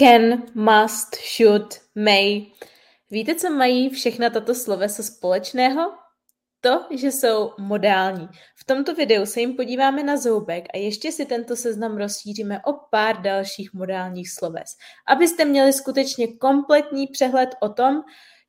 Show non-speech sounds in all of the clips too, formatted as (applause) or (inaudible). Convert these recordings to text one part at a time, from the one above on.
Can, must, should, may. Víte, co mají všechna tato slovesa společného? To, že jsou modální. V tomto videu se jim podíváme na zoubek a ještě si tento seznam rozšíříme o pár dalších modálních sloves, abyste měli skutečně kompletní přehled o tom,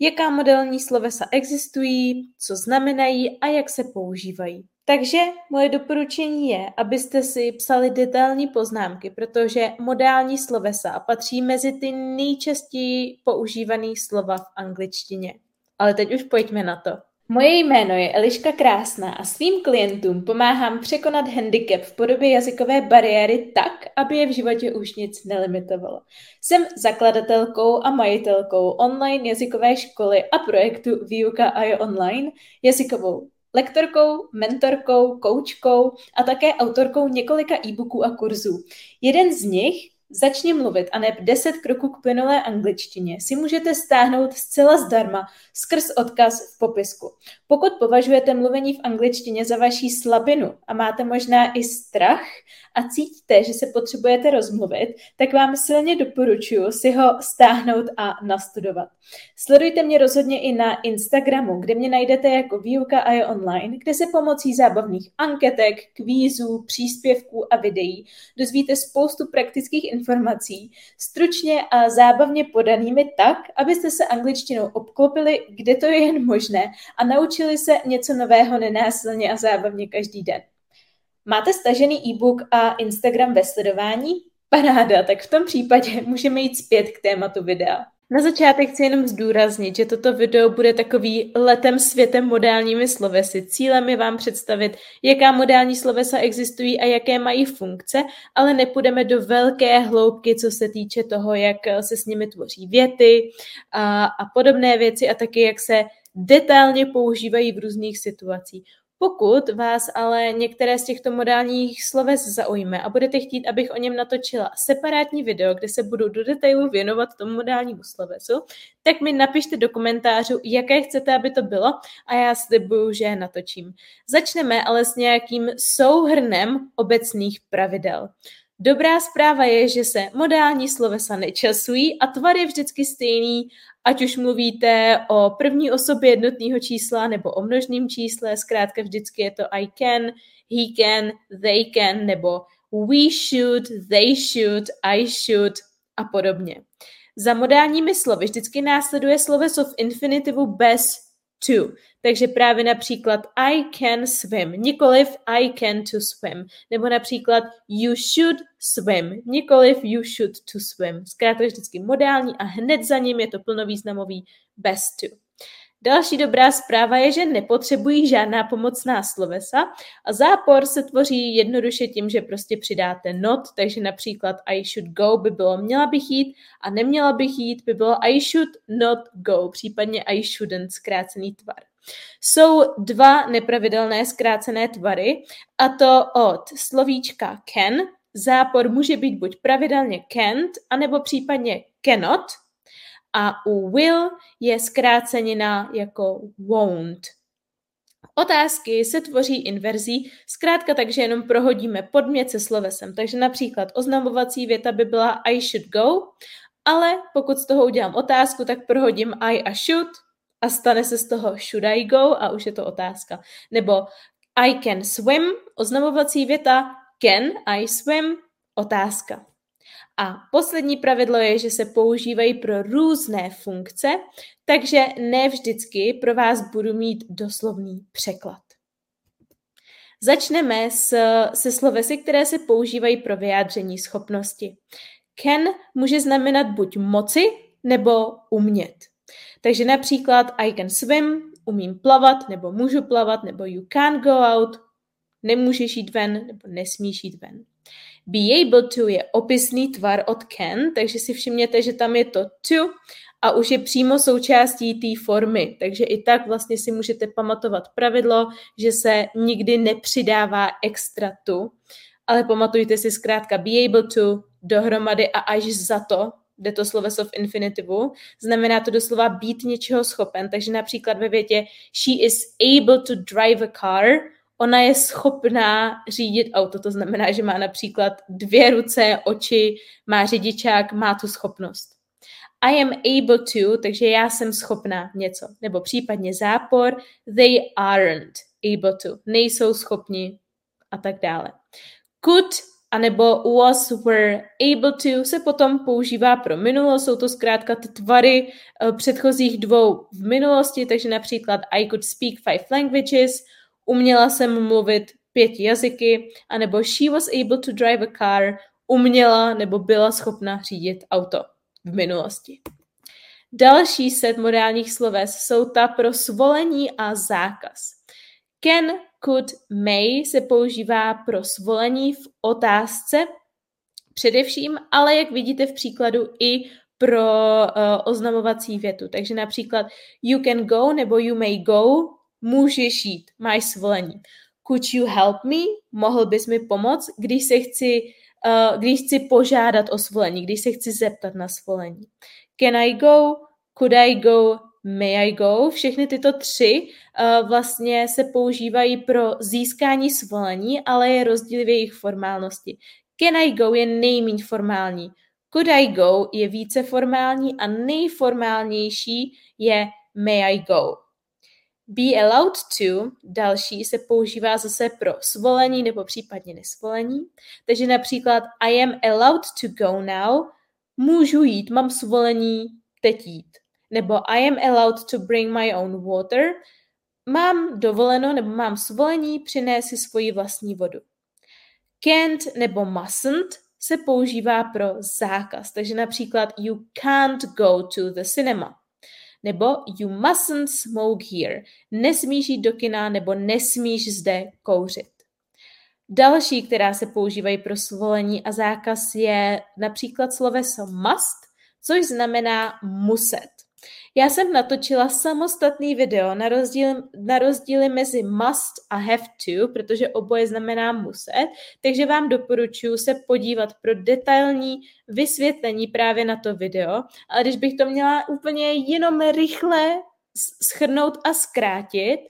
jaká modální slovesa existují, co znamenají a jak se používají. Takže moje doporučení je, abyste si psali detailní poznámky, protože modální slovesa patří mezi ty nejčastěji používané slova v angličtině. Ale teď už pojďme na to. Moje jméno je Eliška Krásná a svým klientům pomáhám překonat handicap v podobě jazykové bariéry tak, aby je v životě už nic nelimitovalo. Jsem zakladatelkou a majitelkou online jazykové školy a projektu Výuka a je online, jazykovou lektorkou, mentorkou, koučkou a také autorkou několika e-booků a kurzů. Jeden z nich Začni mluvit a neb 10 kroků k plynulé angličtině si můžete stáhnout zcela zdarma skrz odkaz v popisku. Pokud považujete mluvení v angličtině za vaší slabinu a máte možná i strach a cítíte, že se potřebujete rozmluvit, tak vám silně doporučuji si ho stáhnout a nastudovat. Sledujte mě rozhodně i na Instagramu, kde mě najdete jako výuka a je online, kde se pomocí zábavných anketek, kvízů, příspěvků a videí dozvíte spoustu praktických informací, stručně a zábavně podanými tak, abyste se angličtinou obklopili, kde to je jen možné a naučili se něco nového nenásilně a zábavně každý den. Máte stažený e-book a Instagram ve sledování? Paráda, tak v tom případě (laughs) můžeme jít zpět k tématu videa. Na začátek chci jenom zdůraznit, že toto video bude takový letem světem modálními slovesy. Cílem je vám představit, jaká modální slovesa existují a jaké mají funkce, ale nepůjdeme do velké hloubky, co se týče toho, jak se s nimi tvoří věty a, a podobné věci a taky jak se detailně používají v různých situacích. Pokud vás ale některé z těchto modálních sloves zaujme a budete chtít, abych o něm natočila separátní video, kde se budu do detailu věnovat tomu modálnímu slovesu, tak mi napište do komentářů, jaké chcete, aby to bylo a já slibuju, že je natočím. Začneme ale s nějakým souhrnem obecných pravidel. Dobrá zpráva je, že se modální slovesa nečasují a tvar je vždycky stejný, ať už mluvíte o první osobě jednotného čísla nebo o množném čísle, zkrátka vždycky je to I can, he can, they can, nebo we should, they should, I should a podobně. Za modálními slovy vždycky následuje sloveso v infinitivu bez to. Takže právě například I can swim, nikoliv I can to swim. Nebo například you should swim, nikoliv you should to swim. Zkrátka vždycky modální a hned za ním je to plnovýznamový bez to. Další dobrá zpráva je, že nepotřebují žádná pomocná slovesa a zápor se tvoří jednoduše tím, že prostě přidáte not, takže například I should go by bylo měla bych jít a neměla bych jít by bylo I should not go, případně I shouldn't, zkrácený tvar. Jsou dva nepravidelné zkrácené tvary a to od slovíčka can, zápor může být buď pravidelně can't, anebo případně cannot, a u will je zkrácenina jako won't. Otázky se tvoří inverzí, zkrátka takže jenom prohodíme podmět se slovesem. Takže například oznamovací věta by byla I should go, ale pokud z toho udělám otázku, tak prohodím I a should a stane se z toho should I go a už je to otázka. Nebo I can swim, oznamovací věta can I swim, otázka. A poslední pravidlo je, že se používají pro různé funkce, takže ne vždycky pro vás budu mít doslovný překlad. Začneme s, se slovesy, které se používají pro vyjádření schopnosti. Can může znamenat buď moci nebo umět. Takže například I can swim, umím plavat, nebo můžu plavat, nebo you can go out, nemůžeš jít ven, nebo nesmíš jít ven. Be able to je opisný tvar od can, takže si všimněte, že tam je to to a už je přímo součástí té formy. Takže i tak vlastně si můžete pamatovat pravidlo, že se nikdy nepřidává extra to, ale pamatujte si zkrátka be able to dohromady a až za to, jde to sloveso v infinitivu, znamená to doslova být něčeho schopen, takže například ve větě she is able to drive a car, ona je schopná řídit auto, to znamená, že má například dvě ruce, oči, má řidičák, má tu schopnost. I am able to, takže já jsem schopná něco. Nebo případně zápor, they aren't able to, nejsou schopni a tak dále. Could anebo was, were, able to se potom používá pro minulost, jsou to zkrátka ty tvary uh, předchozích dvou v minulosti, takže například I could speak five languages, uměla jsem mluvit pěti jazyky, anebo she was able to drive a car, uměla nebo byla schopna řídit auto v minulosti. Další set modálních sloves jsou ta pro svolení a zákaz. Can, could, may se používá pro svolení v otázce především, ale jak vidíte v příkladu i pro uh, oznamovací větu. Takže například you can go nebo you may go, můžeš jít, máš svolení. Could you help me? Mohl bys mi pomoct, když se chci, uh, když chci požádat o svolení, když se chci zeptat na svolení. Can I go? Could I go? May I go? Všechny tyto tři uh, vlastně se používají pro získání svolení, ale je rozdíl v jejich formálnosti. Can I go je nejméně formální. Could I go je více formální a nejformálnější je may I go. Be allowed to, další, se používá zase pro svolení nebo případně nesvolení. Takže například I am allowed to go now, můžu jít, mám svolení teď jít nebo I am allowed to bring my own water, mám dovoleno nebo mám svolení přinést si svoji vlastní vodu. Can't nebo mustn't se používá pro zákaz, takže například you can't go to the cinema. Nebo you mustn't smoke here. Nesmíš jít do kina nebo nesmíš zde kouřit. Další, která se používají pro svolení a zákaz, je například sloveso must, což znamená muset. Já jsem natočila samostatný video na, rozdíl, na rozdíly mezi must a have to, protože oboje znamená muset, takže vám doporučuji se podívat pro detailní vysvětlení právě na to video. Ale když bych to měla úplně jenom rychle schrnout a zkrátit,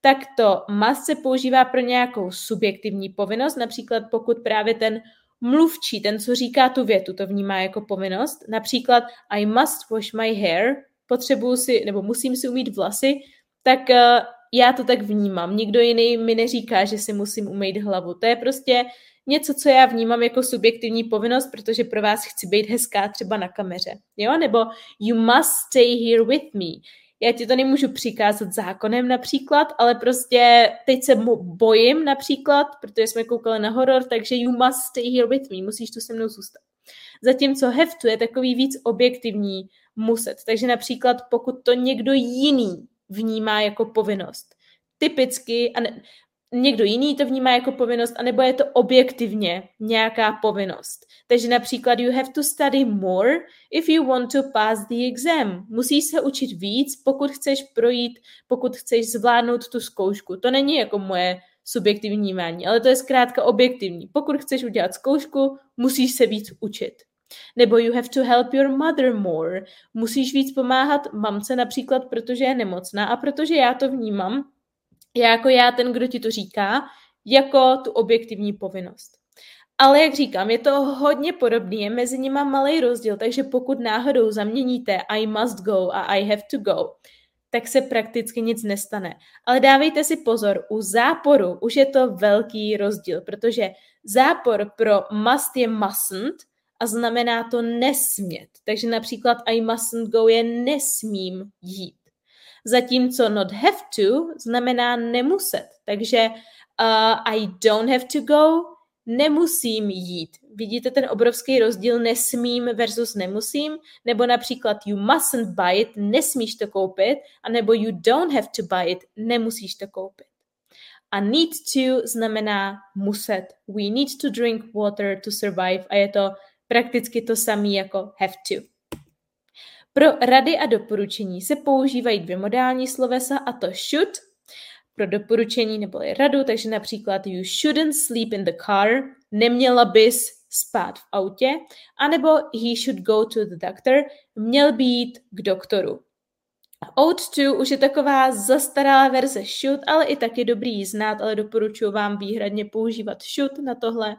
tak to must se používá pro nějakou subjektivní povinnost, například pokud právě ten mluvčí, ten, co říká tu větu, to vnímá jako povinnost. Například I must wash my hair, potřebuju si, nebo musím si umít vlasy, tak uh, já to tak vnímám. Nikdo jiný mi neříká, že si musím umýt hlavu. To je prostě něco, co já vnímám jako subjektivní povinnost, protože pro vás chci být hezká třeba na kameře. Jo? Nebo you must stay here with me. Já ti to nemůžu přikázat zákonem například, ale prostě teď se bojím například, protože jsme koukali na horor, takže you must stay here with me, musíš tu se mnou zůstat. Zatímco have to je takový víc objektivní, muset. Takže například pokud to někdo jiný vnímá jako povinnost, typicky, a ne, někdo jiný to vnímá jako povinnost, anebo je to objektivně nějaká povinnost. Takže například you have to study more if you want to pass the exam. Musíš se učit víc, pokud chceš projít, pokud chceš zvládnout tu zkoušku. To není jako moje subjektivní vnímání, ale to je zkrátka objektivní. Pokud chceš udělat zkoušku, musíš se víc učit. Nebo you have to help your mother more. Musíš víc pomáhat mamce například, protože je nemocná a protože já to vnímám, já jako já ten, kdo ti to říká, jako tu objektivní povinnost. Ale jak říkám, je to hodně podobné, je mezi nimi malý rozdíl, takže pokud náhodou zaměníte I must go a I have to go, tak se prakticky nic nestane. Ale dávejte si pozor, u záporu už je to velký rozdíl, protože zápor pro must je mustn't a znamená to nesmět. Takže například I mustn't go je nesmím jít. Zatímco not have to znamená nemuset. Takže uh, I don't have to go, nemusím jít. Vidíte ten obrovský rozdíl nesmím versus nemusím? Nebo například you mustn't buy it, nesmíš to koupit, a nebo you don't have to buy it, nemusíš to koupit. A need to znamená muset. We need to drink water to survive a je to prakticky to samé jako have to. Pro rady a doporučení se používají dvě modální slovesa a to should pro doporučení nebo radu, takže například you shouldn't sleep in the car, neměla bys spát v autě, anebo he should go to the doctor, měl být k doktoru. Ode to už je taková zastaralá verze should, ale i tak je dobrý ji znát, ale doporučuji vám výhradně používat should na tohle.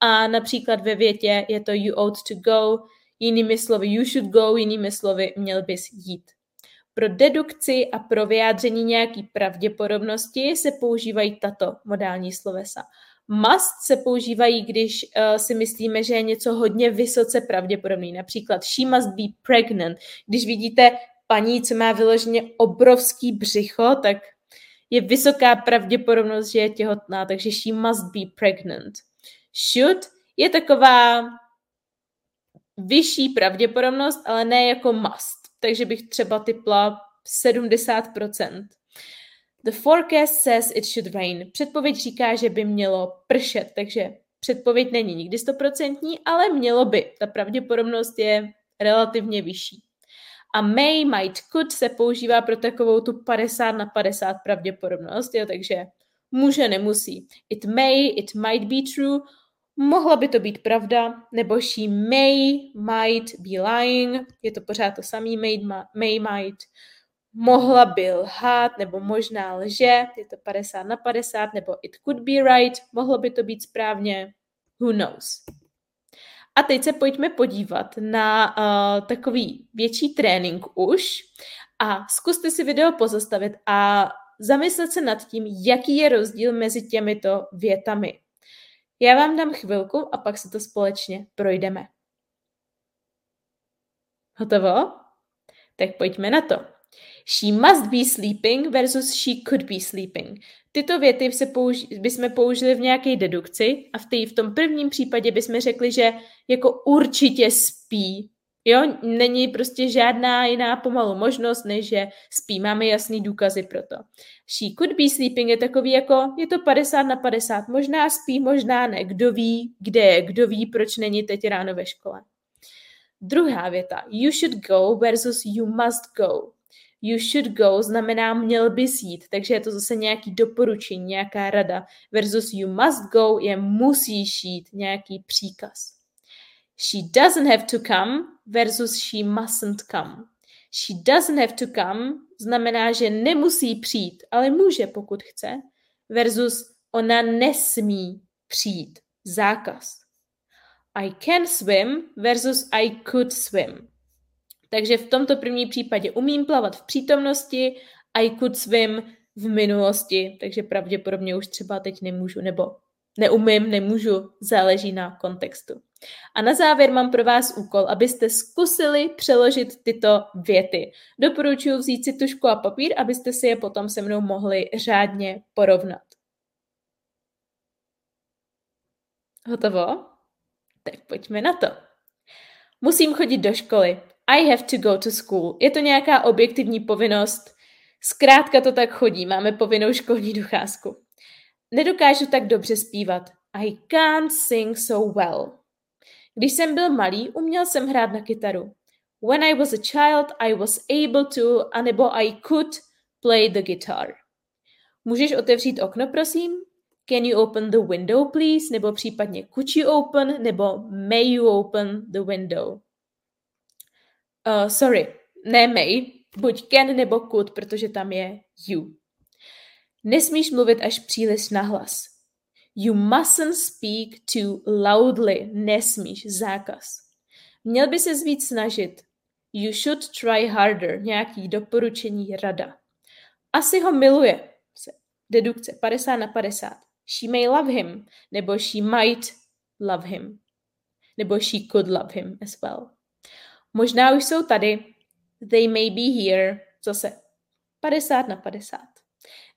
A například ve větě je to you ought to go, jinými slovy you should go, jinými slovy měl bys jít. Pro dedukci a pro vyjádření nějaký pravděpodobnosti se používají tato modální slovesa. Must se používají, když uh, si myslíme, že je něco hodně vysoce pravděpodobný. Například she must be pregnant. Když vidíte paní, co má vyloženě obrovský břicho, tak je vysoká pravděpodobnost, že je těhotná, takže she must be pregnant. Should je taková vyšší pravděpodobnost, ale ne jako must. Takže bych třeba typla 70%. The forecast says it should rain. Předpověď říká, že by mělo pršet, takže předpověď není nikdy stoprocentní, ale mělo by. Ta pravděpodobnost je relativně vyšší. A may, might, could se používá pro takovou tu 50 na 50 pravděpodobnost, jo, takže může, nemusí. It may, it might be true, mohla by to být pravda, nebo she may, might be lying, je to pořád to samý, may, may, might, mohla by lhát, nebo možná lže, je to 50 na 50, nebo it could be right, mohlo by to být správně, who knows. A teď se pojďme podívat na uh, takový větší trénink už. A zkuste si video pozastavit a zamyslet se nad tím, jaký je rozdíl mezi těmito větami. Já vám dám chvilku a pak se to společně projdeme. Hotovo? Tak pojďme na to. She must be sleeping versus she could be sleeping. Tyto věty se použi- bychom použili v nějaké dedukci a v, tý, v tom prvním případě bychom řekli, že jako určitě spí. Jo, není prostě žádná jiná pomalu možnost, než že spí. Máme jasný důkazy pro to. She could be sleeping je takový jako, je to 50 na 50. Možná spí, možná ne. Kdo ví, kde je, kdo ví, proč není teď ráno ve škole. Druhá věta. You should go versus you must go you should go znamená měl bys jít, takže je to zase nějaký doporučení, nějaká rada, versus you must go je musíš jít, nějaký příkaz. She doesn't have to come versus she mustn't come. She doesn't have to come znamená, že nemusí přijít, ale může, pokud chce, versus ona nesmí přijít. Zákaz. I can swim versus I could swim. Takže v tomto prvním případě umím plavat v přítomnosti, I could swim v minulosti, takže pravděpodobně už třeba teď nemůžu, nebo neumím, nemůžu, záleží na kontextu. A na závěr mám pro vás úkol, abyste zkusili přeložit tyto věty. Doporučuji vzít si tušku a papír, abyste si je potom se mnou mohli řádně porovnat. Hotovo? Tak pojďme na to. Musím chodit do školy. I have to go to school. Je to nějaká objektivní povinnost. Zkrátka to tak chodí, máme povinnou školní docházku. Nedokážu tak dobře zpívat. I can't sing so well. Když jsem byl malý, uměl jsem hrát na kytaru. When I was a child, I was able to, anebo I could play the guitar. Můžeš otevřít okno, prosím? Can you open the window, please? Nebo případně could you open, nebo may you open the window? Uh, sorry, ne may, buď can nebo could, protože tam je you. Nesmíš mluvit až příliš nahlas. You mustn't speak too loudly. Nesmíš, zákaz. Měl by se víc snažit. You should try harder. Nějaký doporučení, rada. Asi ho miluje. Dedukce 50 na 50. She may love him. Nebo she might love him. Nebo she could love him as well. Možná už jsou tady. They may be here. Zase 50 na 50.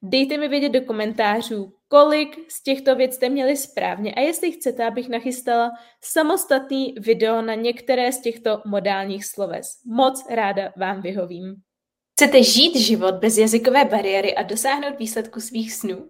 Dejte mi vědět do komentářů, kolik z těchto věcí jste měli správně a jestli chcete, abych nachystala samostatný video na některé z těchto modálních sloves. Moc ráda vám vyhovím. Chcete žít život bez jazykové bariéry a dosáhnout výsledku svých snů?